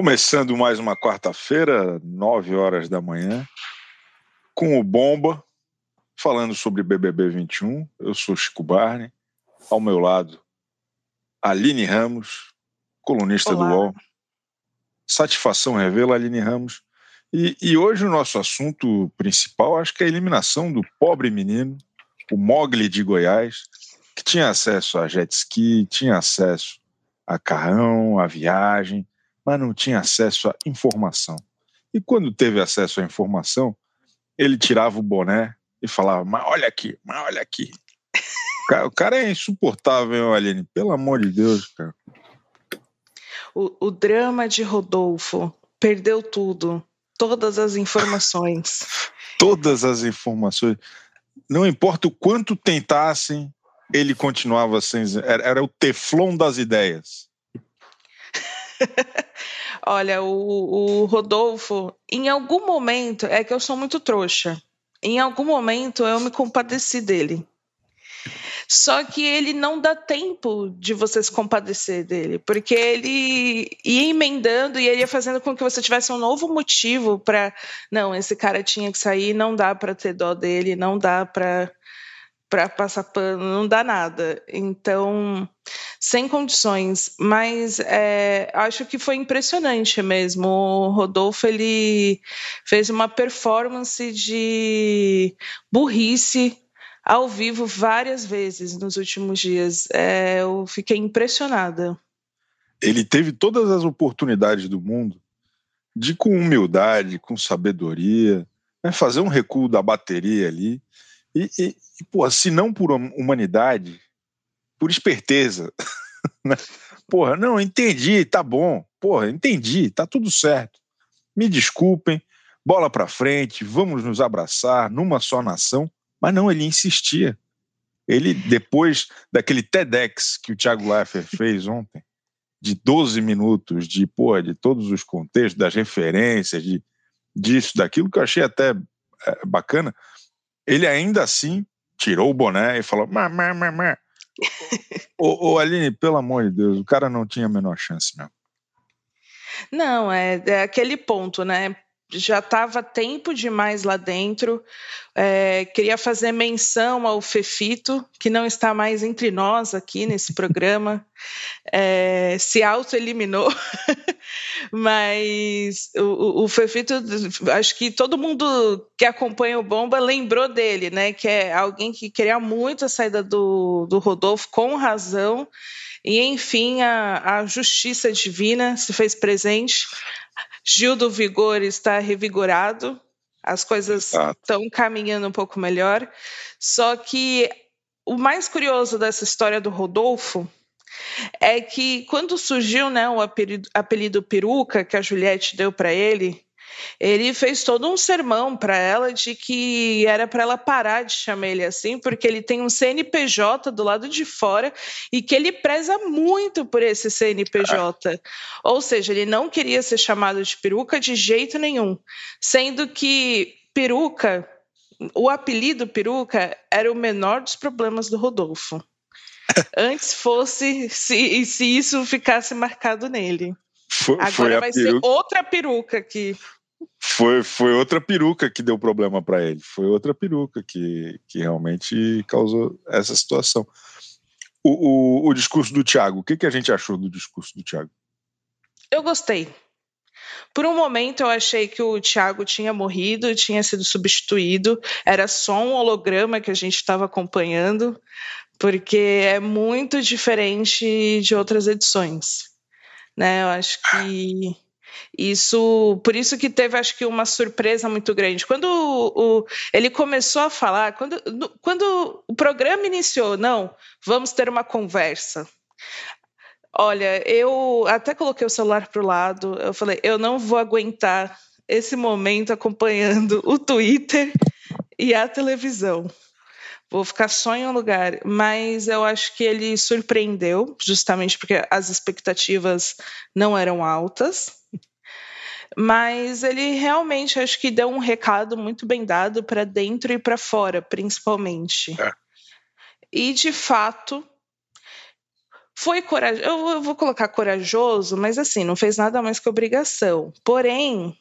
Começando mais uma quarta-feira, nove horas da manhã, com o Bomba, falando sobre BBB 21. Eu sou Chico Barney, ao meu lado, Aline Ramos, colunista Olá. do UOL. Satisfação revela, Aline Ramos. E, e, hoje o nosso assunto principal, acho que é a eliminação do pobre menino, o Mogli de Goiás, que tinha acesso a jet ski, tinha acesso a carrão, a viagem, mas não tinha acesso à informação. E quando teve acesso à informação, ele tirava o boné e falava: Mas olha aqui, mas olha aqui. O cara é insuportável, Aline, pelo amor de Deus, cara. O, o drama de Rodolfo perdeu tudo, todas as informações. todas as informações. Não importa o quanto tentassem, ele continuava sem. Era, era o teflon das ideias. Olha, o, o Rodolfo, em algum momento, é que eu sou muito trouxa. Em algum momento eu me compadeci dele. Só que ele não dá tempo de você se compadecer dele, porque ele ia emendando e ele ia fazendo com que você tivesse um novo motivo para, não, esse cara tinha que sair, não dá para ter dó dele, não dá para para passar pano, não dá nada. Então, sem condições. Mas é, acho que foi impressionante mesmo. O Rodolfo ele fez uma performance de burrice ao vivo várias vezes nos últimos dias. É, eu fiquei impressionada. Ele teve todas as oportunidades do mundo de, com humildade, com sabedoria, né, fazer um recuo da bateria ali e, e, e pô, se não por humanidade, por esperteza. Né? Porra, não, entendi, tá bom. Porra, entendi, tá tudo certo. Me desculpem, bola para frente, vamos nos abraçar numa só nação. Mas não, ele insistia. Ele, depois daquele TEDx que o Thiago Leifert fez ontem, de 12 minutos, de, porra, de todos os contextos, das referências, de, disso, daquilo que eu achei até é, bacana, ele ainda assim tirou o boné e falou: má, má, má, má. ô, ô, Aline, pelo amor de Deus, o cara não tinha a menor chance mesmo. Não, é, é aquele ponto, né? Já estava tempo demais lá dentro. É, queria fazer menção ao Fefito, que não está mais entre nós aqui nesse programa, é, se auto-eliminou, mas o, o, Fefito, acho que todo mundo que acompanha o Bomba lembrou dele, né? Que é alguém que queria muito a saída do, do Rodolfo, com razão. E, enfim, a, a justiça divina se fez presente Gil do Vigor está revigorado, as coisas estão caminhando um pouco melhor. Só que o mais curioso dessa história do Rodolfo é que quando surgiu né, o apelido, apelido peruca que a Juliette deu para ele, ele fez todo um sermão para ela de que era para ela parar de chamar ele assim, porque ele tem um CNPJ do lado de fora e que ele preza muito por esse CNPJ. Ou seja, ele não queria ser chamado de peruca de jeito nenhum, sendo que peruca, o apelido peruca era o menor dos problemas do Rodolfo. Antes fosse se, se isso ficasse marcado nele. Foi, Agora foi vai peruca... ser outra peruca que foi, foi outra peruca que deu problema para ele. Foi outra peruca que, que realmente causou essa situação. O, o, o discurso do Tiago, o que, que a gente achou do discurso do Tiago? Eu gostei. Por um momento eu achei que o Thiago tinha morrido, tinha sido substituído, era só um holograma que a gente estava acompanhando, porque é muito diferente de outras edições. Né? Eu acho que isso, por isso que teve, acho que, uma surpresa muito grande. Quando o, o, ele começou a falar, quando, quando o programa iniciou, não, vamos ter uma conversa. Olha, eu até coloquei o celular para o lado, eu falei, eu não vou aguentar esse momento acompanhando o Twitter e a televisão. Vou ficar só em um lugar, mas eu acho que ele surpreendeu, justamente porque as expectativas não eram altas mas ele realmente acho que deu um recado muito bem dado para dentro e para fora, principalmente. É. E de fato foi corajoso. Eu, vou colocar corajoso, mas assim, não fez nada mais que obrigação. Porém,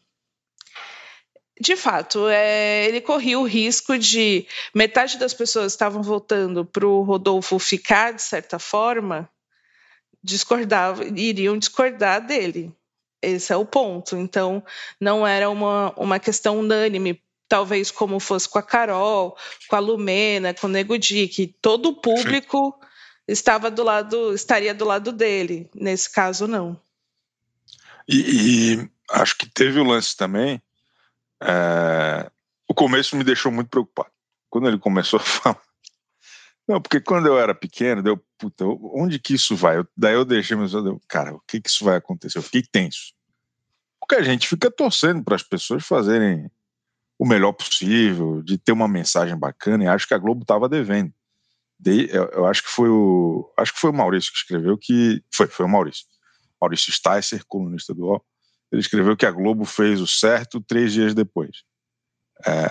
de fato, é, ele corria o risco de metade das pessoas estavam votando para o Rodolfo ficar, de certa forma, discordavam, iriam discordar dele. Esse é o ponto. Então, não era uma, uma questão unânime, talvez como fosse com a Carol, com a Lumena, com o Nego Di, que todo o público Sim. estava do lado, estaria do lado dele. Nesse caso, não. E, e acho que teve o lance também é, o começo me deixou muito preocupado. Quando ele começou a falar. Não, porque quando eu era pequeno, deu, puta, onde que isso vai? Eu, daí eu deixei, mas eu deu, cara, o que que isso vai acontecer? Eu fiquei tenso. Porque a gente fica torcendo para as pessoas fazerem o melhor possível, de ter uma mensagem bacana, e acho que a Globo estava devendo. De, eu, eu, acho que foi o acho que foi o Maurício que escreveu que foi foi o Maurício Maurício Sticer, colunista do UOL, ele escreveu que a Globo fez o certo três dias depois. É,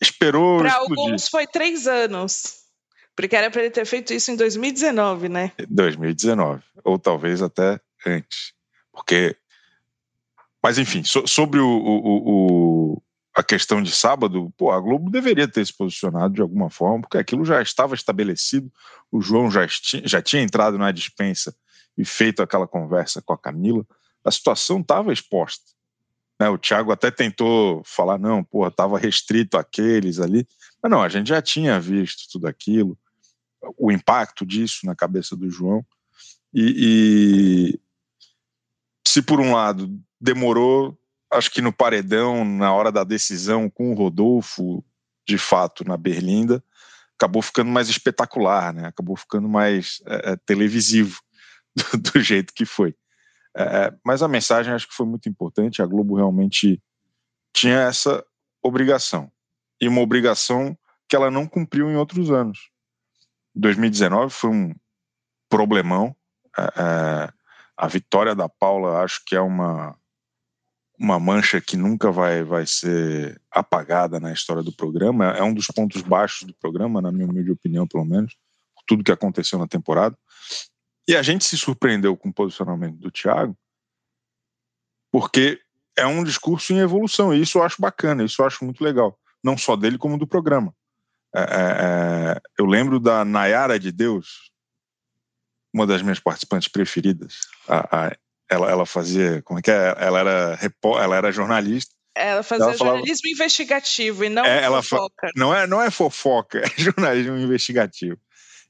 esperou. Para alguns foi três anos. Porque era para ele ter feito isso em 2019, né? 2019. Ou talvez até antes. Porque. Mas, enfim, so, sobre o, o, o, a questão de sábado, pô, a Globo deveria ter se posicionado de alguma forma, porque aquilo já estava estabelecido. O João já, já tinha entrado na dispensa e feito aquela conversa com a Camila a situação estava exposta. Né? O Thiago até tentou falar, não, porra, estava restrito àqueles ali. Mas não, a gente já tinha visto tudo aquilo, o impacto disso na cabeça do João. E, e se por um lado demorou, acho que no paredão, na hora da decisão com o Rodolfo, de fato, na Berlinda, acabou ficando mais espetacular, né? acabou ficando mais é, televisivo do, do jeito que foi. É, é, mas a mensagem acho que foi muito importante. A Globo realmente tinha essa obrigação. E uma obrigação que ela não cumpriu em outros anos. 2019 foi um problemão. É, é, a vitória da Paula acho que é uma, uma mancha que nunca vai, vai ser apagada na história do programa. É um dos pontos baixos do programa, na minha humilde opinião, pelo menos, por tudo que aconteceu na temporada. E a gente se surpreendeu com o posicionamento do Thiago, porque é um discurso em evolução, e isso eu acho bacana, isso eu acho muito legal, não só dele, como do programa. É, é, é eu lembro da Nayara de Deus, uma das minhas participantes preferidas. A, a, ela, ela fazia, como é que é? Ela era, ela era jornalista. Ela fazia ela falava, jornalismo investigativo e não é, fofoca. não, é, não é fofoca, é jornalismo investigativo.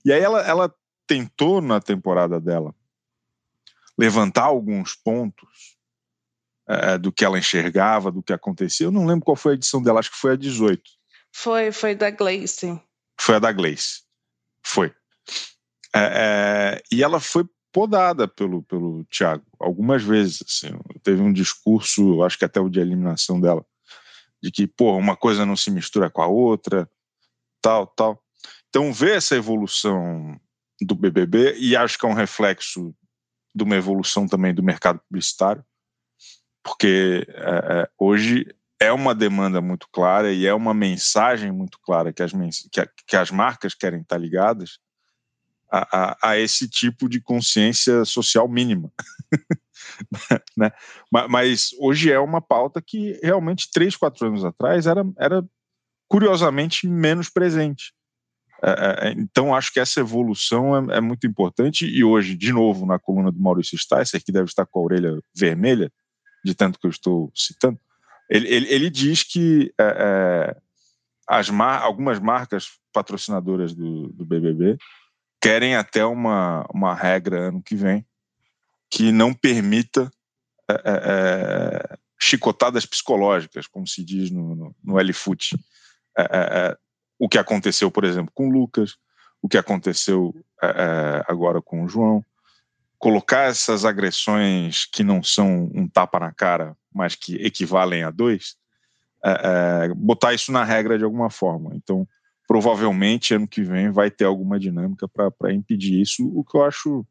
E aí ela, ela tentou na temporada dela levantar alguns pontos é, do que ela enxergava, do que acontecia. Eu não lembro qual foi a edição dela, acho que foi a 18. Foi, foi da Gleice. Foi a da Gleice. Foi. É, é, e ela foi podada pelo, pelo Thiago algumas vezes. Assim, teve um discurso, acho que até o de eliminação dela, de que, pô, uma coisa não se mistura com a outra, tal, tal. Então, ver essa evolução do BBB e acho que é um reflexo de uma evolução também do mercado publicitário, porque é, é, hoje é uma demanda muito clara e é uma mensagem muito clara que as, que, a, que as marcas querem estar ligadas a, a, a esse tipo de consciência social mínima. né? Mas hoje é uma pauta que realmente três, quatro anos atrás era, era curiosamente menos presente. É, é, é, então, acho que essa evolução é, é, muito importante. E hoje, de novo, na coluna do Maurício Sticer, que deve estar com a orelha vermelha, de tanto que eu estou citando, ele, ele, ele diz que é, é as mar, algumas marcas patrocinadoras do, do BBB querem até uma, uma regra ano que vem que não permita chicotadas psicológicas, como se diz no, no, no LFUT. É, o que aconteceu, por exemplo, com o Lucas, o que aconteceu é, é, agora com o João. Colocar essas agressões que não são um tapa na cara, mas que equivalem a dois, é, é, botar isso na regra de alguma forma. Então, provavelmente, ano que vem vai ter alguma dinâmica para impedir isso, o que eu acho,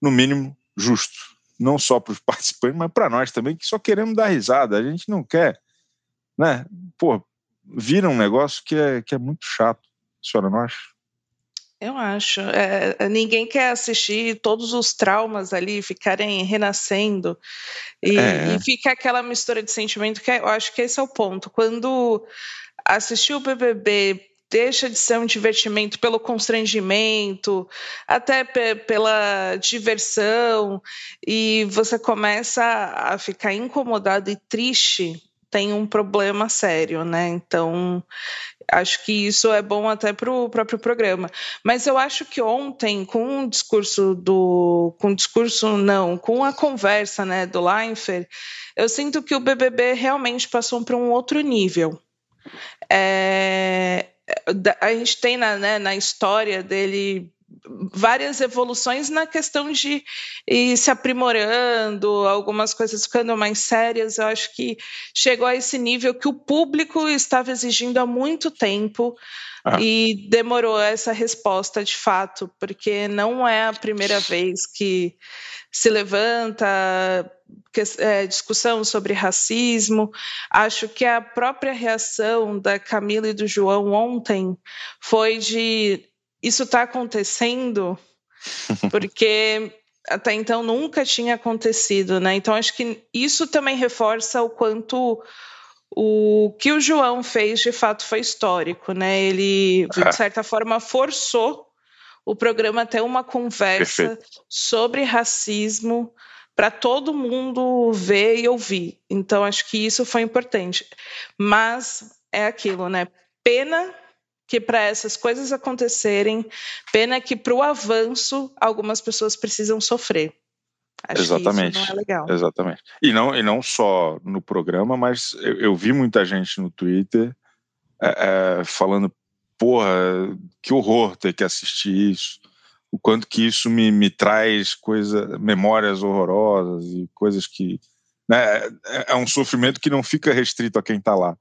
no mínimo, justo. Não só para os participantes, mas para nós também, que só queremos dar risada. A gente não quer, né? Pô, vira um negócio que é, que é muito chato. A senhora não acha? Eu acho. É, é, ninguém quer assistir todos os traumas ali ficarem renascendo. E, é. e fica aquela mistura de sentimento que é, eu acho que esse é o ponto. Quando assistir o BBB deixa de ser um divertimento pelo constrangimento, até pela diversão, e você começa a ficar incomodado e triste, tem um problema sério, né? Então, acho que isso é bom até para o próprio programa. Mas eu acho que ontem, com o discurso do. Com o discurso, não, com a conversa né, do Leifert, eu sinto que o BBB realmente passou para um outro nível. É, a gente tem na, né, na história dele várias evoluções na questão de ir se aprimorando, algumas coisas ficando mais sérias. Eu acho que chegou a esse nível que o público estava exigindo há muito tempo ah. e demorou essa resposta de fato, porque não é a primeira vez que se levanta que, é, discussão sobre racismo. Acho que a própria reação da Camila e do João ontem foi de isso está acontecendo porque até então nunca tinha acontecido, né? Então acho que isso também reforça o quanto o que o João fez de fato foi histórico, né? Ele de certa forma forçou o programa a ter uma conversa Perfeito. sobre racismo para todo mundo ver e ouvir. Então acho que isso foi importante. Mas é aquilo, né? Pena que para essas coisas acontecerem, pena que para o avanço algumas pessoas precisam sofrer. Acho Exatamente. Não é legal. Exatamente. E não, e não só no programa, mas eu, eu vi muita gente no Twitter é, é, falando, porra, que horror ter que assistir isso. O quanto que isso me, me traz coisa, memórias horrorosas e coisas que. Né, é, é um sofrimento que não fica restrito a quem está lá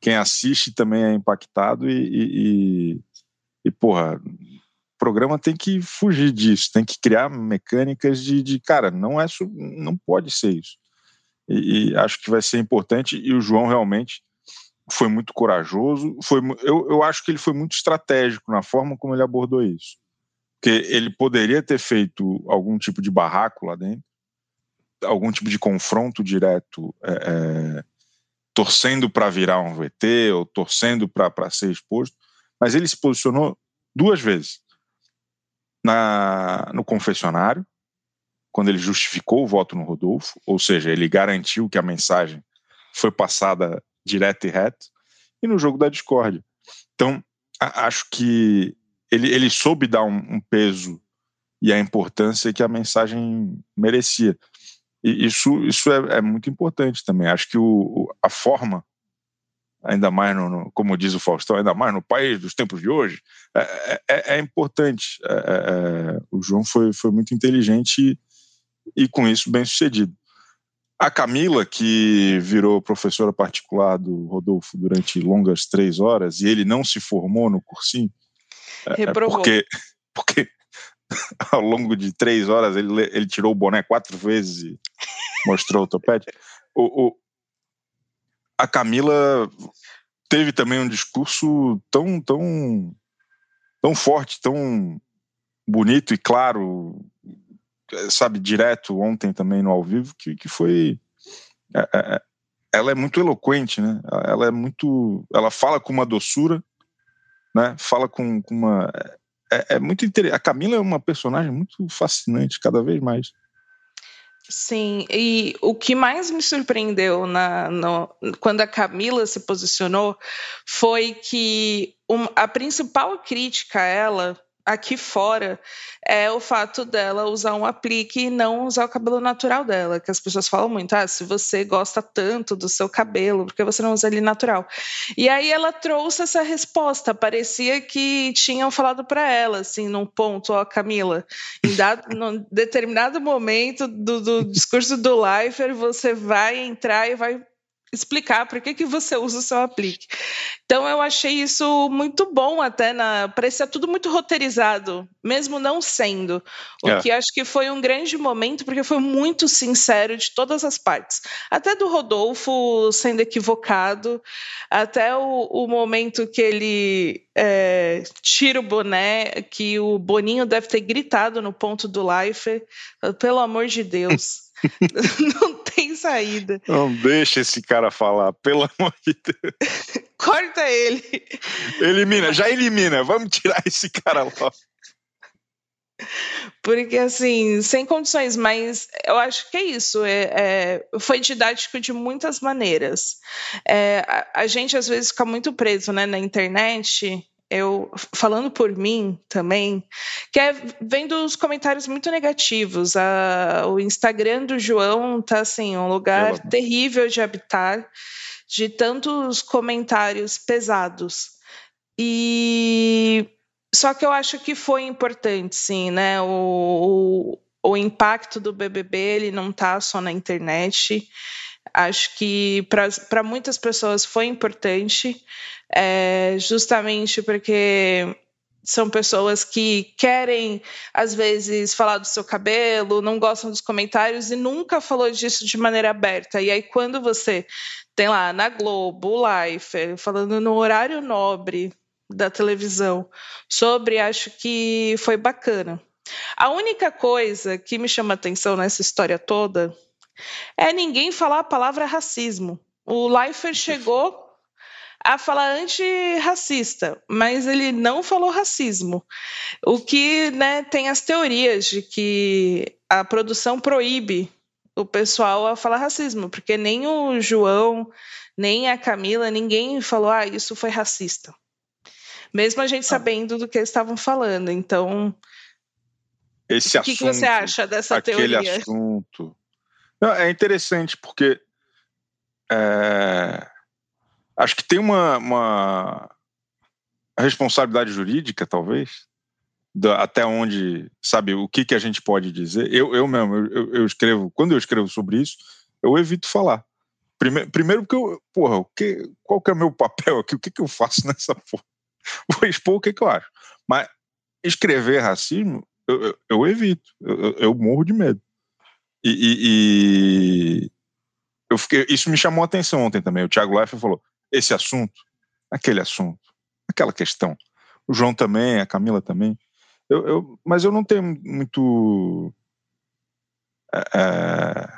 quem assiste também é impactado e, e, e, e porra, o programa tem que fugir disso, tem que criar mecânicas de, de cara, não é não pode ser isso. E, e, acho que vai ser importante e o João realmente foi muito corajoso, foi eu, eu acho que ele foi muito estratégico na forma como ele abordou isso. Porque ele poderia ter feito algum tipo de barraco lá dentro, algum tipo de confronto direto é, é, torcendo para virar um VT ou torcendo para ser exposto, mas ele se posicionou duas vezes. Na, no confessionário, quando ele justificou o voto no Rodolfo, ou seja, ele garantiu que a mensagem foi passada direto e reto, e no jogo da discórdia. Então, a, acho que ele, ele soube dar um, um peso e a importância que a mensagem merecia. E isso, isso é, é, muito importante também. Acho que o, a forma, ainda mais, no, no, como diz o Faustão, ainda mais no país dos tempos de hoje, é, é, é, é importante. É, é, o João foi, foi muito inteligente e, e, com isso, bem sucedido. A Camila, que virou professora particular do Rodolfo durante longas três horas, e ele não se formou no cursinho, é porque, porque ao longo de três horas, ele, ele tirou o boné quatro vezes e mostrou o topete. O, o, a Camila teve também um discurso tão, tão, tão forte, tão bonito e claro, sabe, direto ontem também no ao vivo, que, que foi. É, é, é ela é muito eloquente, né? Ela é muito. Ela fala com uma doçura, né? Fala com, com uma é, é muito interessante. A Camila é uma personagem muito fascinante, cada vez mais. Sim, e o que mais me surpreendeu na, no, quando a Camila se posicionou foi que um, a principal crítica a ela aqui fora é o fato dela usar um aplique e não usar o cabelo natural dela, que as pessoas falam muito, ah, se você gosta tanto do seu cabelo, por que você não usa ele natural? E aí ela trouxe essa resposta, parecia que tinham falado para ela, assim, num ponto, ó, Camila, em dado, num determinado momento do, do discurso do Leifert, você vai entrar e vai explicar por que, que você usa o seu aplique. Então eu achei isso muito bom até na parecia tudo muito roteirizado, mesmo não sendo. O é. que acho que foi um grande momento porque foi muito sincero de todas as partes, até do Rodolfo sendo equivocado, até o, o momento que ele é, tira o boné, que o Boninho deve ter gritado no ponto do Life, pelo amor de Deus. não saída. Não deixa esse cara falar, pelo amor de Deus. Corta ele. Elimina, já elimina. Vamos tirar esse cara logo. Porque, assim, sem condições, mas eu acho que é isso. É, é foi didático de muitas maneiras. É, a, a, gente, às vezes, fica muito preso né, na internet eu falando por mim também, que é vendo os comentários muito negativos. A, o Instagram do João tá assim, um lugar terrível de habitar, de tantos comentários pesados. E só que eu acho que foi importante, sim, né? O, o, o impacto do BBB ele não tá só na internet. Acho que para muitas pessoas foi importante, é, justamente porque são pessoas que querem, às vezes, falar do seu cabelo, não gostam dos comentários e nunca falou disso de maneira aberta. E aí, quando você tem lá na Globo, Life, falando no horário nobre da televisão sobre, acho que foi bacana. A única coisa que me chama atenção nessa história toda é ninguém falar a palavra racismo. O Leifert chegou a falar antirracista, mas ele não falou racismo. O que né, tem as teorias de que a produção proíbe o pessoal a falar racismo, porque nem o João, nem a Camila, ninguém falou, ah, isso foi racista. Mesmo a gente ah. sabendo do que eles estavam falando. Então, esse o que, assunto, que você acha dessa aquele teoria? assunto não, é interessante porque é, acho que tem uma, uma responsabilidade jurídica, talvez, da, até onde, sabe, o que, que a gente pode dizer. Eu, eu mesmo, eu, eu escrevo, quando eu escrevo sobre isso, eu evito falar. Primeiro, primeiro porque eu, porra, o que, qual que é o meu papel aqui? O que, que eu faço nessa porra? Vou expor o que, que eu acho. Mas escrever racismo, eu, eu, eu evito. Eu, eu, morro de medo. E, e, e eu fiquei, isso me chamou a atenção ontem também. O Thiago Leifert falou: esse assunto, aquele assunto, aquela questão. O João também, a Camila também. Eu, eu mas eu não tenho muito. É,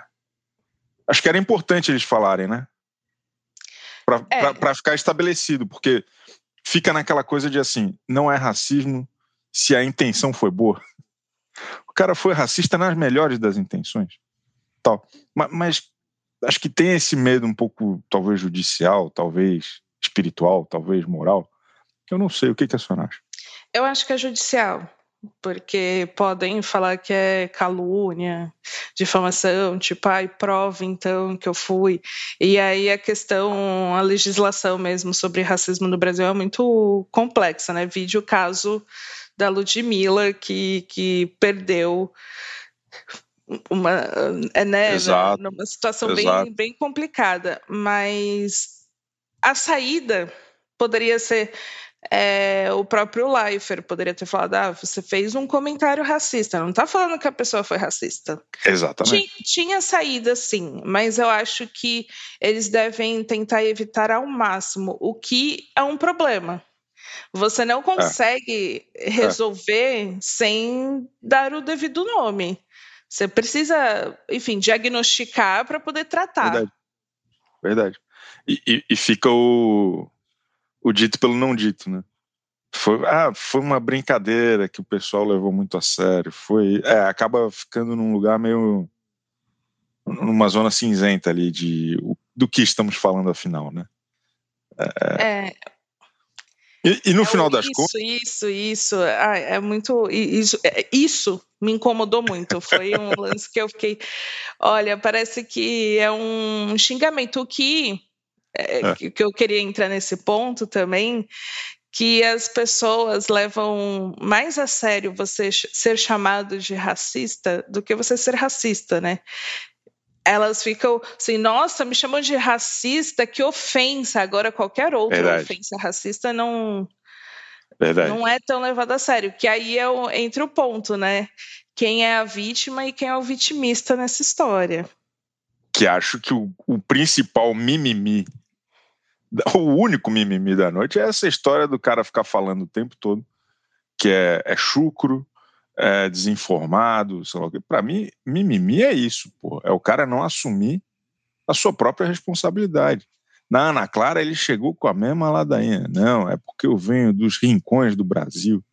acho que era importante eles falarem, né? Para é. ficar estabelecido, porque fica naquela coisa de assim: não é racismo se a intenção foi boa. O cara foi racista nas melhores das intenções. Tal. Mas, mas acho que tem esse medo um pouco, talvez judicial, talvez espiritual, talvez moral. Eu não sei. O que, que a senhora acha? Eu acho que é judicial porque podem falar que é calúnia, difamação, tipo, ai, prova então que eu fui. E aí a questão, a legislação mesmo sobre racismo no Brasil é muito complexa, né? Vídeo o caso da Ludmilla, que, que perdeu uma, é, né, exato, numa situação bem, bem complicada. Mas a saída poderia ser é, o próprio Leifert poderia ter falado: ah, você fez um comentário racista. Não está falando que a pessoa foi racista. Exatamente. Tinha, tinha, saída, sim, mas eu acho que eles devem tentar evitar ao máximo, o que é um problema. Você não é. consegue é. resolver é. sem dar o devido nome. Você precisa, enfim, diagnosticar para poder tratar. Verdade. Verdade. E, e, e, fica o, o dito pelo não dito, né? Foi, ah, foi uma brincadeira que o pessoal levou muito a sério. Foi, é, acaba ficando num lugar meio numa zona cinzenta ali de do que estamos falando afinal, né? É, é e, e no é, final das isso, contas. Isso, isso, ah, é muito. Isso, é, isso me incomodou muito. Foi um lance que eu fiquei. Olha, parece que é um xingamento que, é, é. que, que eu queria entrar nesse ponto também, que as pessoas levam mais a sério você ser chamado de racista do que você ser racista, né? Elas ficam assim, nossa, me chamam de racista, que ofensa. Agora, qualquer outra Verdade. ofensa racista não, Verdade. não é tão levada a sério. Que aí é o, entre o ponto, né? Quem é a vítima e quem é o vitimista nessa história. Que acho que o, o principal mimimi, o único mimimi da noite é essa história do cara ficar falando o tempo todo que é, é chucro, é, desinformado, sei lá o quê. Pra mim, mimimi é isso, pô. É o cara não assumir a sua própria responsabilidade. Na Ana Clara, ele chegou com a mesma ladainha. Não, é porque eu venho dos rincões do Brasil.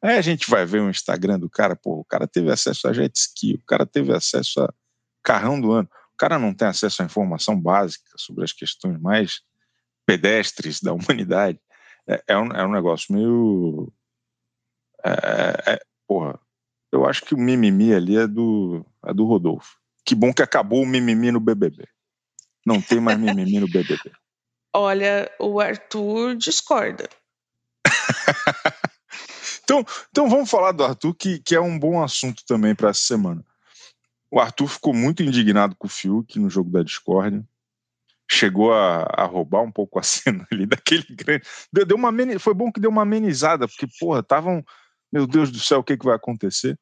Aí a gente vai ver o Instagram do cara, pô, o cara teve acesso a jet ski, o cara teve acesso a carrão do ano. O cara não tem acesso à informação básica sobre as questões mais pedestres da humanidade. É, é, um, é um negócio meio. É, é, porra, eu acho que o mimimi ali é do, é do Rodolfo. Que bom que acabou o mimimi no BBB. Não tem mais mimimi no BBB. Olha, o Arthur discorda. então, então vamos falar do Arthur, que, que é um bom assunto também para essa semana. O Arthur ficou muito indignado com o Fiuk no jogo da Discord. Chegou a, a roubar um pouco a cena ali daquele grande. Deu, deu uma, foi bom que deu uma amenizada, porque, porra, estavam meu Deus do céu, o que, que vai acontecer?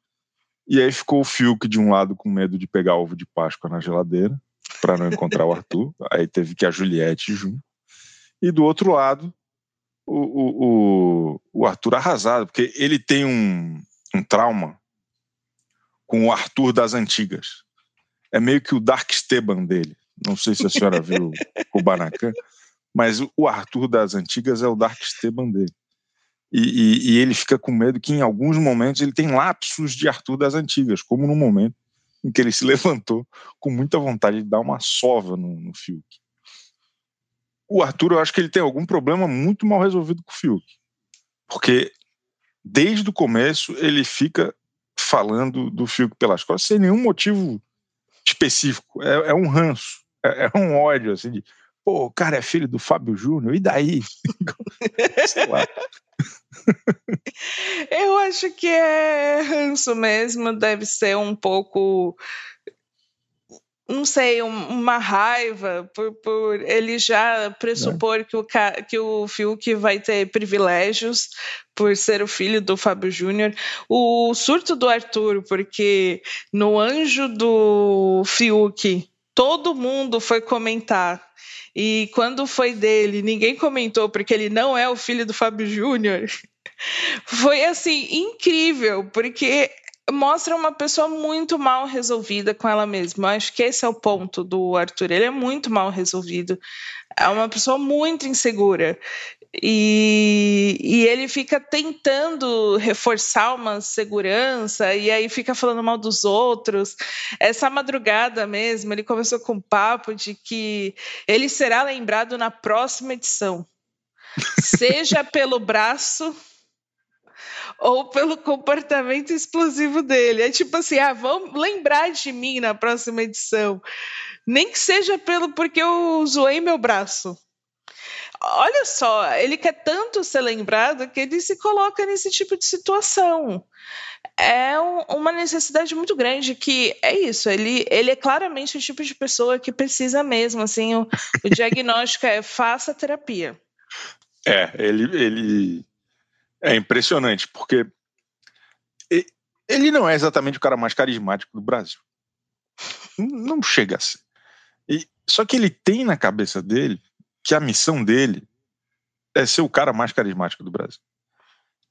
E aí ficou o Fiuk de um lado com medo de pegar ovo de Páscoa na geladeira para não encontrar o Arthur. Aí teve que a Juliette junto. E do outro lado, o, o, o, o Arthur arrasado, porque ele tem um, um trauma com o Arthur das antigas. É meio que o Dark Esteban dele. Não sei se a senhora viu o Banacan, mas o Arthur das antigas é o Dark Esteban dele. E, e, e, ele fica com medo que em alguns momentos ele tem lapsos de Arthur das antigas, como no momento em que ele se levantou com muita vontade de dar uma sova no, no Fiuk. O Arthur, eu acho que ele tem algum problema muito mal resolvido com o Fiuk, porque desde o começo ele fica falando do Fiuk pelas costas sem nenhum motivo específico. É, é um ranço, é, é, um ódio assim de pô, o cara é filho do Fábio Júnior, e daí? Sei lá. Eu acho que é ranço mesmo, deve ser um pouco não sei, uma raiva por, por ele já pressupor é. que, o, que o Fiuk vai ter privilégios por ser o filho do Fábio Júnior. O surto do Arthur, porque no anjo do Fiuk, todo mundo foi comentar e quando foi dele, ninguém comentou porque ele não é o filho do Fábio Júnior. Foi assim incrível, porque mostra uma pessoa muito mal resolvida com ela mesma. Eu acho que esse é o ponto do Arthur. Ele é muito mal resolvido. É uma pessoa muito insegura. E, e, ele fica tentando reforçar uma segurança e aí fica falando mal dos outros. Essa madrugada mesmo, ele começou com um papo de que ele será lembrado na próxima edição, seja pelo braço ou pelo comportamento explosivo dele. É tipo assim, ah, vamos lembrar de mim na próxima edição. Nem que seja pelo porque eu zoei meu braço. Olha só, ele quer tanto ser lembrado que ele se coloca nesse tipo de situação. É um, uma necessidade muito grande que é isso. Ele, ele é claramente o tipo de pessoa que precisa mesmo. Assim, o, o diagnóstico é faça terapia. É, ele, ele é impressionante porque ele não é exatamente o cara mais carismático do Brasil. Não chega a ser. E, só que ele tem na cabeça dele que a missão dele é ser o cara mais carismático do Brasil.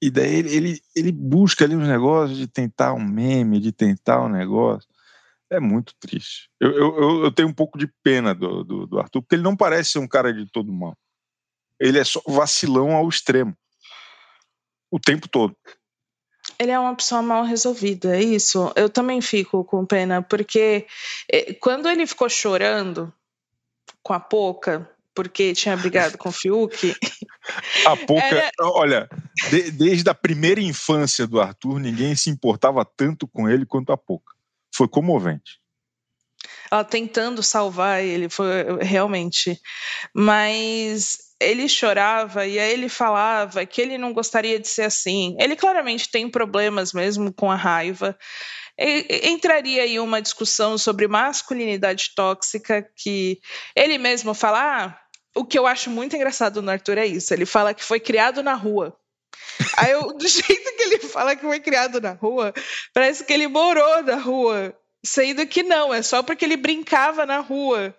E daí ele, ele, ele busca ali uns negócios de tentar um meme, de tentar um negócio. É muito triste. Eu, eu, eu tenho um pouco de pena do, do, do, Arthur, porque ele não parece ser um cara de todo mal. Ele é só vacilão ao extremo. O tempo todo. Ele é uma pessoa mal resolvida, é isso. Eu também fico com pena, porque eh, quando ele ficou chorando com a Poca, porque tinha brigado com o Fiuk. A pouca, Era... olha, de, desde a primeira infância do Arthur, ninguém se importava tanto com ele quanto a pouca. Foi comovente. Ela tentando salvar ele, foi realmente. Mas ele chorava e aí ele falava que ele não gostaria de ser assim. Ele claramente tem problemas mesmo com a raiva. entraria aí uma discussão sobre masculinidade tóxica que ele mesmo fala. Ah, o que eu acho muito engraçado no Arthur é isso. Ele fala que foi criado na rua. Aí eu, do jeito que ele fala que foi criado na rua, parece que ele morou na rua. Sendo que não, é só porque ele brincava na rua.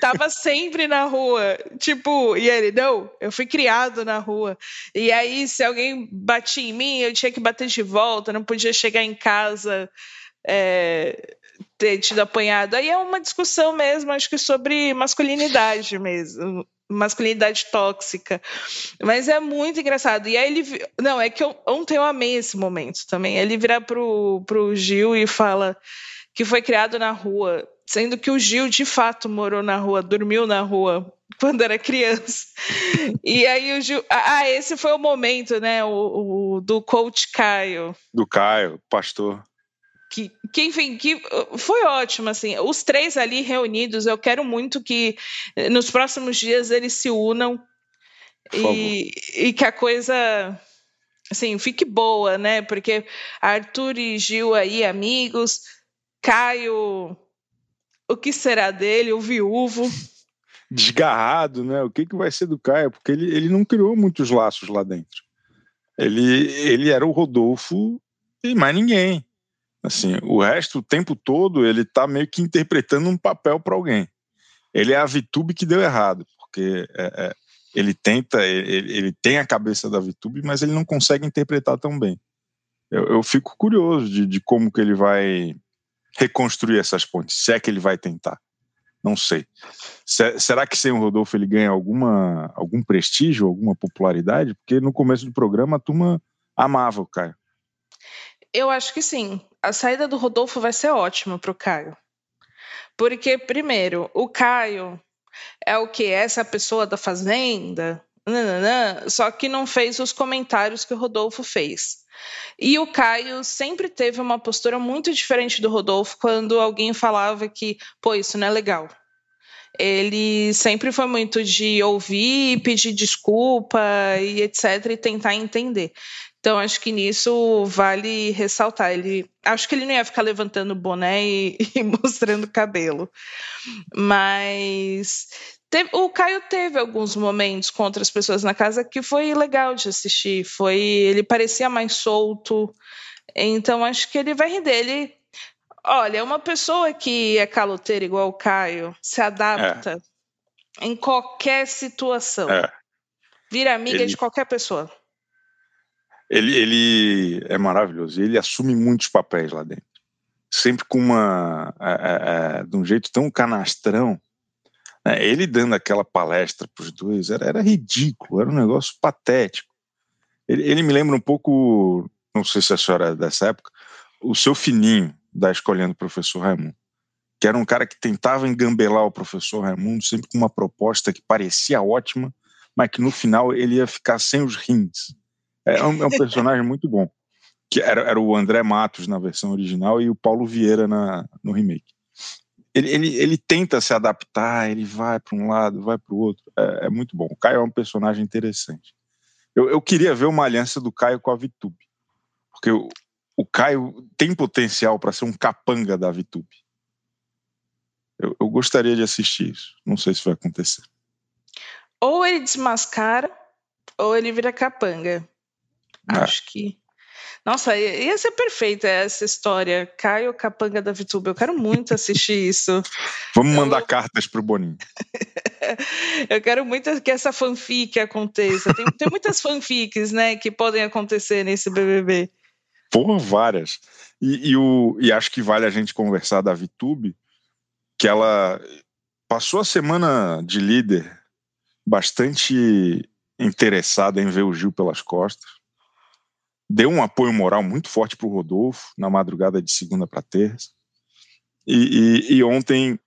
Tava sempre na rua. Tipo, e ele, não, eu fui criado na rua. E aí, se alguém batia em mim, eu tinha que bater de volta, não podia chegar em casa. É, ter tido apanhado. Aí é uma discussão mesmo, acho que sobre masculinidade mesmo masculinidade tóxica. Mas é muito engraçado. E aí ele. Não, é que eu, ontem eu amei esse momento também. Ele vira pro, pro Gil e fala que foi criado na rua, sendo que o Gil de fato morou na rua, dormiu na rua quando era criança. E aí o Gil. Ah, esse foi o momento, né? O, o do coach Caio. Do Caio, pastor que, que, enfim, que uh, foi ótimo, assim, os três ali reunidos, eu quero muito que eh, nos próximos dias eles se unam e, e, que a coisa, assim, fique boa, né, porque Arthur e Gil aí, amigos, Caio, o que será dele, o viúvo? Desgarrado, né, o que, que vai ser do Caio, porque ele, ele não criou muitos laços lá dentro. Ele, ele era o Rodolfo e mais ninguém. Assim, o resto, o tempo todo, ele tá meio que interpretando um papel para alguém. Ele é a Vitube que deu errado, porque é, é, ele tenta, ele, ele, tem a cabeça da Vitube, mas ele não consegue interpretar tão bem. Eu, eu fico curioso de, de, como que ele vai reconstruir essas pontes, se é que ele vai tentar. Não sei. Se, será que sem o Rodolfo ele ganha alguma, algum prestígio, alguma popularidade? Porque no começo do programa a turma amava o Caio. Eu acho que sim. A saída do Rodolfo vai ser ótima para o Caio. Porque, primeiro, o Caio é o que? Essa pessoa da Fazenda? Nananã, só que não fez os comentários que o Rodolfo fez. E o Caio sempre teve uma postura muito diferente do Rodolfo quando alguém falava que, pô, isso não é legal. Ele sempre foi muito de ouvir, pedir desculpa e etc, e tentar entender. Então, acho que nisso vale ressaltar. Ele, acho que ele não ia ficar levantando o boné e, e mostrando o cabelo. Mas teve, o Caio teve alguns momentos com outras pessoas na casa que foi legal de assistir. Foi, ele parecia mais solto. Então, acho que ele vai render. Ele, olha, uma pessoa que é caloteira igual o Caio se adapta é. em qualquer situação. É. Vira amiga ele... de qualquer pessoa. Ele, ele é maravilhoso. Ele assume muitos papéis lá dentro. Sempre com uma. É, é, é de um jeito tão canastrão. Né? Ele dando aquela palestra para os dois era, era ridículo, era um negócio patético. Ele, ele, me lembra um pouco, não sei se a senhora é dessa época, o seu fininho da Escolhendo o Professor Raimundo, que era um cara que tentava engambelar o professor Raimundo sempre com uma proposta que parecia ótima, mas que no final ele ia ficar sem os rins. É um, é um personagem muito bom. Que era, era o André Matos na versão original e o Paulo Vieira na, no remake. Ele, ele, ele tenta se adaptar, ele vai para um lado, vai para o outro. É, é, muito bom. O Caio é um personagem interessante. Eu, eu queria ver uma aliança do Caio com a Vitube. Porque o, o Caio tem potencial para ser um capanga da Vitube. Eu, eu gostaria de assistir isso. Não sei se vai acontecer. Ou ele desmascara, ou ele vira capanga. É. Acho que. Nossa, ia ser perfeita essa história. Caio Capanga da VTube. Eu quero muito assistir isso. Vamos mandar eu... cartas pro Boninho. eu quero muito que essa fanfic aconteça. Tem, tem muitas fanfics, né, que podem acontecer nesse BBB. Porra, várias. E, e, o, e acho que vale a gente conversar da VTube, que ela passou a semana de líder bastante interessada em ver o Gil pelas costas deu um apoio moral muito forte para o Rodolfo na madrugada de segunda para terça. E, e, e, ontem,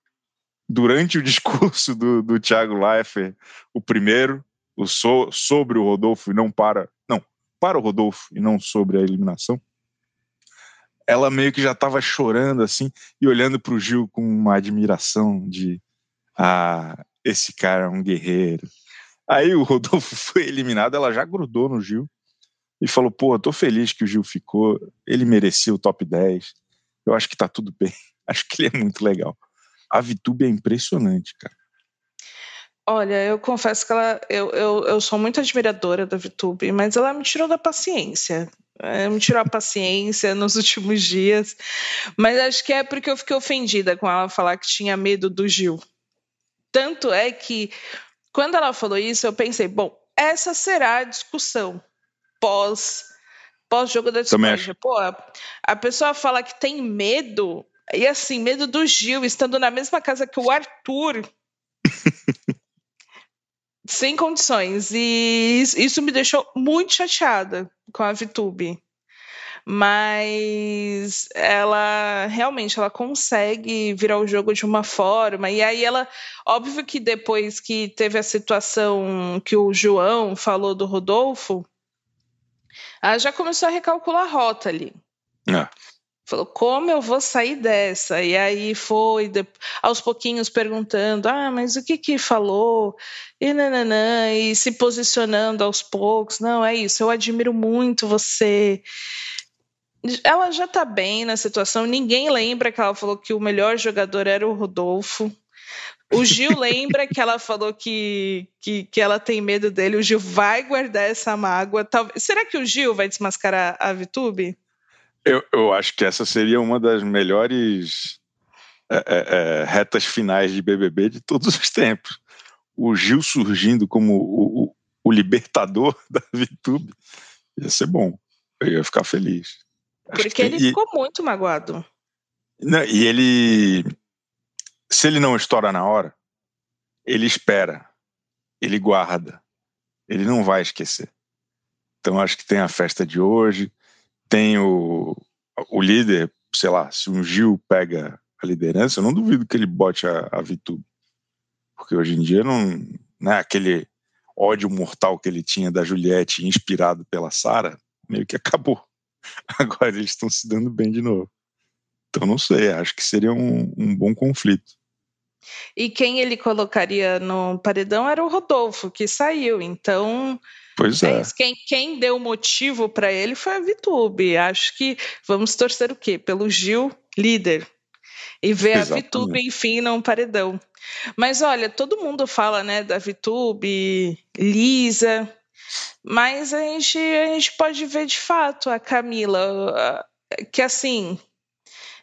durante o discurso do, do Thiago Leifert, o primeiro, o so, sobre o Rodolfo e não para. Não, para o Rodolfo e não sobre a eliminação, ela meio que já estava chorando assim e olhando para o Gil com uma admiração de ah, esse cara é um guerreiro. Aí o Rodolfo foi eliminado, ela já grudou no Gil e falou: pô, tô feliz que o Gil ficou, ele merecia o top 10. eu acho que tá tudo bem. Acho que ele é muito legal. A Vitube é impressionante, cara. Olha, eu confesso que ela, eu, eu, eu sou muito admiradora da Vitube, mas ela me tirou da paciência. É, me tirou a paciência nos últimos dias. Mas acho que é porque eu fiquei ofendida com ela falar que tinha medo do Gil. Tanto é que, quando ela falou isso, eu pensei, bom, essa será a discussão pós pós-jogo da discórdia. Pô, a pessoa fala que tem medo, e assim, medo do Gil, estando na mesma casa que o Arthur. sem condições. E isso me deixou muito chateada com a VTube mas ela realmente ela consegue virar o jogo de uma forma e aí ela óbvio que depois que teve a situação que o João falou do Rodolfo ela já começou a recalcular a rota ali é. Falou, como eu vou sair dessa? E aí foi, de, aos pouquinhos, perguntando: ah, mas o que que falou? E nananã, e se posicionando aos poucos. Não, é isso, eu admiro muito você ela já tá bem na situação. Ninguém lembra que ela falou que o melhor jogador era o Rodolfo. O Gil lembra que ela falou que, que, que ela tem medo dele. O Gil vai guardar essa mágoa. Talvez... Será que o Gil vai desmascarar a Vitube? Eu, eu acho que essa seria uma das melhores é, é, é retas finais de BBB de todos os tempos. O Gil surgindo como o, o, o libertador da Vitube ia ser bom. Eu ia ficar feliz. Porque ele e, ficou muito magoado. Não, e ele. Se ele não estoura na hora, ele espera, ele guarda, ele não vai esquecer. Então acho que tem a festa de hoje, tem o, o líder, sei lá, se um Gil pega a liderança, eu não duvido que ele bote a, a Vitube. Porque hoje em dia não. Né, aquele ódio mortal que ele tinha da Juliette, inspirado pela Sara, meio que acabou. Agora eles estão se dando bem de novo. Então não sei, acho que seria um, um bom conflito. E quem ele colocaria no paredão era o Rodolfo, que saiu. Então, pois é. Quem, quem deu motivo para ele foi a Vitube. Acho que vamos torcer o quê? Pelo Gil, líder. E ver Exatamente. a Vitube, enfim, no paredão. Mas olha, todo mundo fala, né, da Vitube, Lisa, mas a gente, a gente pode ver de fato a Camila, que assim,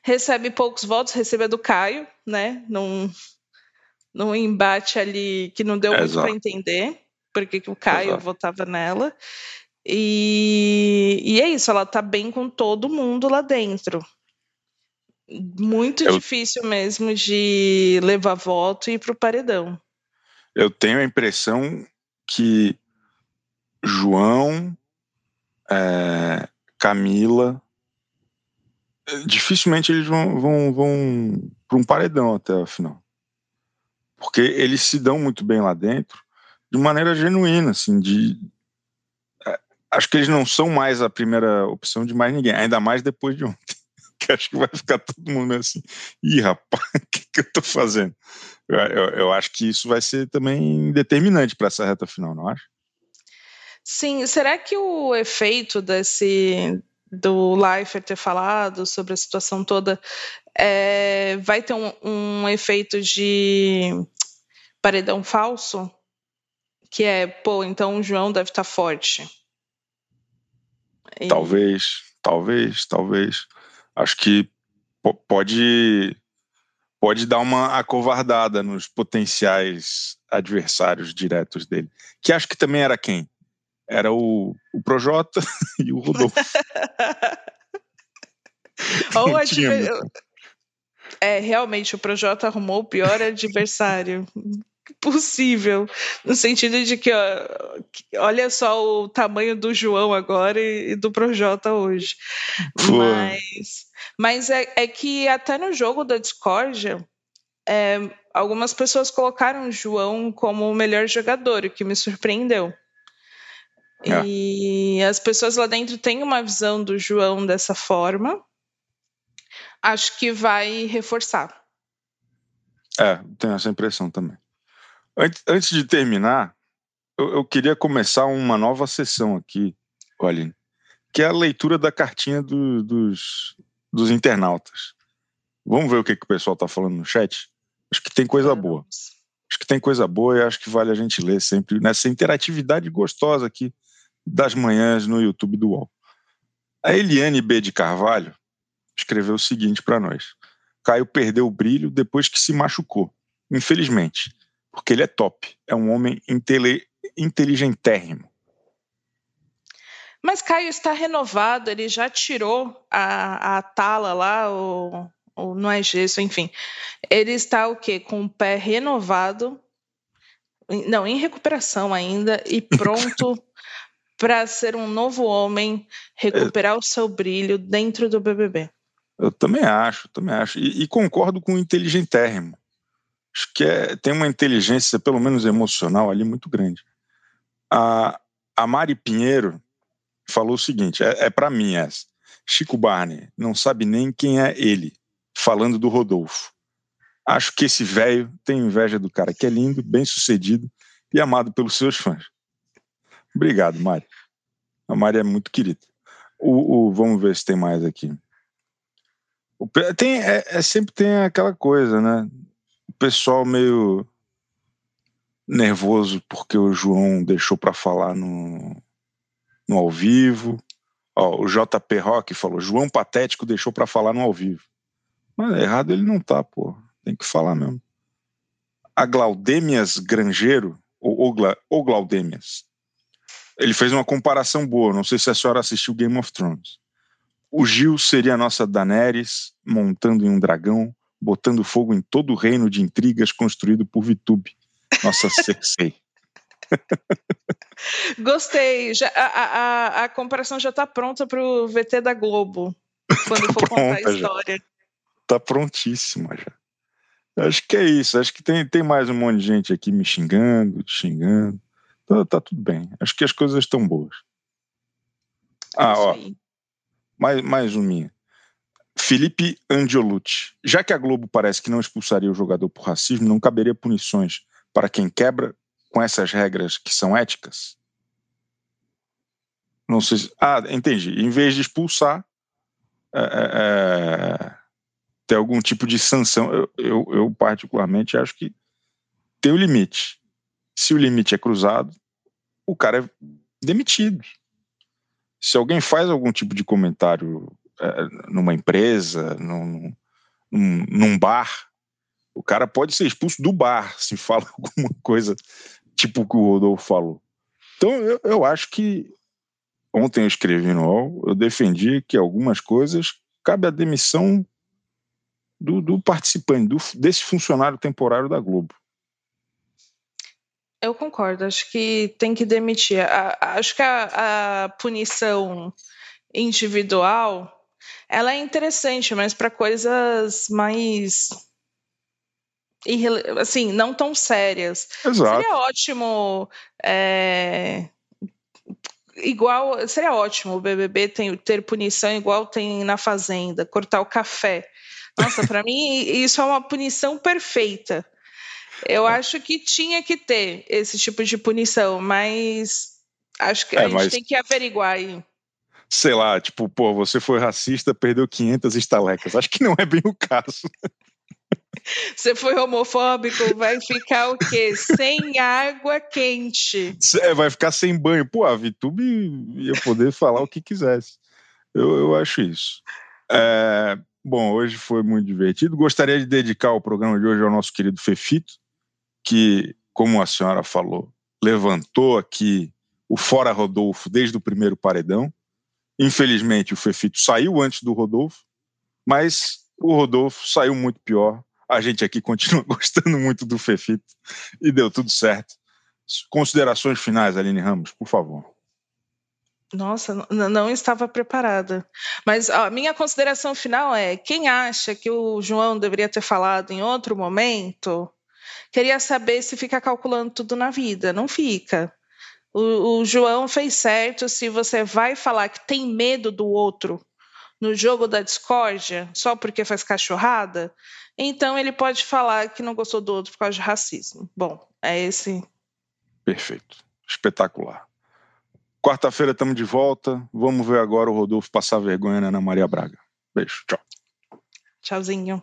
recebe poucos votos, recebe a do Caio, né? Num, num embate ali que não deu muito para entender, porque o Caio Exato. votava nela. E, e é isso, ela tá bem com todo mundo lá dentro. Muito eu, difícil mesmo de levar voto e ir pro paredão. Eu tenho a impressão que João, é, Camila. Dificilmente eles vão, vão, vão para um paredão até a final. Porque eles se dão muito bem lá dentro de maneira genuína, assim, de. É, acho que eles não são mais a primeira opção de mais ninguém, ainda mais depois de ontem. que acho que vai ficar todo mundo assim, ih, rapaz, o que, que eu tô fazendo? Eu, eu, eu, acho que isso vai ser também determinante para essa reta final, não acho? Sim, será que o efeito desse do Leifert ter falado sobre a situação toda é, vai ter um, um efeito de paredão falso? Que é, pô, então o João deve estar tá forte. E... Talvez, talvez, talvez. Acho que pode pode dar uma acovardada nos potenciais adversários diretos dele. Que acho que também era quem? Era o, o Projota e o Rodolfo. Ou adver... É, realmente, o Projota arrumou o pior adversário possível, no sentido de que, ó, olha só o tamanho do João agora e, e do Projota hoje. Mas, mas é, é, que até no jogo da discórdia, é, algumas pessoas colocaram o João como o melhor jogador, o que me surpreendeu. É. E as pessoas lá dentro têm uma visão do João dessa forma. Acho que vai reforçar. É, tenho essa impressão também. Antes, antes de terminar, eu, eu, queria começar uma nova sessão aqui, Aline, que é a leitura da cartinha do, dos, dos internautas. Vamos ver o que, que o pessoal está falando no chat? Acho que tem coisa boa. Acho que tem coisa boa e acho que vale a gente ler sempre nessa interatividade gostosa aqui das manhãs no YouTube do UOL. A Eliane B. de Carvalho escreveu o seguinte para nós: Caio perdeu o brilho depois que se machucou, infelizmente, porque ele é top, é um homem intele inteligentérrimo. Mas Caio está renovado, ele já tirou a, a tala lá, o, ou não é gesso, enfim. Ele está o quê? Com o pé renovado, não, em recuperação ainda e pronto para ser um novo homem, recuperar é. o seu brilho dentro do BBB. Eu também acho, também acho. E, e concordo com o inteligentérrimo. Acho que é, tem uma inteligência, pelo menos emocional, ali muito grande. A, a Mari Pinheiro falou o seguinte: é, é para mim essa. Chico Barney não sabe nem quem é ele falando do Rodolfo. Acho que esse velho tem inveja do cara que é lindo, bem sucedido e amado pelos seus fãs. Obrigado, Mari. A Mari é muito querida. O, o vamos ver se tem mais aqui. O, tem, é, é, sempre tem aquela coisa, né? O pessoal meio nervoso porque o João deixou para falar no, no ao vivo. Ó, o JP Rock falou: João Patético deixou para falar no ao vivo. Mas errado ele não tá, pô. Tem que falar mesmo. A Glaudemias Grangeiro, ou, ou, ou Glaudemias, ele fez uma comparação boa. Não sei se a senhora assistiu Game of Thrones. O Gil seria a nossa Daenerys montando em um dragão, botando fogo em todo o reino de intrigas construído por Vitube, nossa Cersei. Gostei. Já, a, a, a comparação já está pronta para o VT da Globo, quando tá for contar a história. Já tá prontíssima já. Acho que é isso. Acho que tem, tem mais um monte de gente aqui me xingando, te xingando. Tá, tá tudo bem. Acho que as coisas estão boas. Ah, ó. Mais, mais um minha. Felipe Angiolucci. Já que a Globo parece que não expulsaria o jogador por racismo, não caberia punições para quem quebra com essas regras que são éticas? Não sei se... Ah, entendi. Em vez de expulsar, é, é, é ter algum tipo de sanção. Eu, eu, eu, particularmente, acho que tem o um limite. Se o limite é cruzado, o cara é demitido. Se alguém faz algum tipo de comentário é, numa empresa, num, num, num, bar, o cara pode ser expulso do bar se fala alguma coisa tipo o que o Rodolfo falou. Então eu, eu acho que ontem eu escrevi no UOL, eu defendi que algumas coisas cabe a demissão do, do participante, do, desse funcionário temporário da Globo. Eu concordo, acho que tem que demitir. A, acho que a, a, punição individual ela é interessante, mas para coisas mais assim, não tão sérias. Exato. Seria ótimo é, igual seria ótimo o BBB tem, ter punição igual tem na fazenda, cortar o café. Nossa, para mim isso é uma punição perfeita. Eu acho que tinha que ter esse tipo de punição, mas acho que é, a gente mas... tem que averiguar aí. Sei lá, tipo, pô, você foi racista, perdeu 500 estalecas. Acho que não é bem o caso. Você foi homofóbico, vai ficar o quê? Sem água quente. É, vai ficar sem banho. Pô, a Vitube ia poder falar o que quisesse. Eu, eu acho isso. É, Bom, hoje foi muito divertido. Gostaria de dedicar o programa de hoje ao nosso querido Fefito, que, como a senhora falou, levantou aqui o Fora Rodolfo desde o primeiro paredão. Infelizmente, o Fefito saiu antes do Rodolfo, mas o Rodolfo saiu muito pior. A gente aqui continua gostando muito do Fefito e deu tudo certo. Considerações finais, Aline Ramos, por favor. Nossa, não estava preparada. Mas a minha consideração final é: quem acha que o João deveria ter falado em outro momento, queria saber se fica calculando tudo na vida. Não fica. O, o João fez certo se você vai falar que tem medo do outro no jogo da discórdia só porque faz cachorrada, então ele pode falar que não gostou do outro por causa de racismo. Bom, é esse. Perfeito. Espetacular. Quarta-feira estamos de volta. Vamos ver agora o Rodolfo passar vergonha na Ana Maria Braga. Beijo, tchau. Tchauzinho.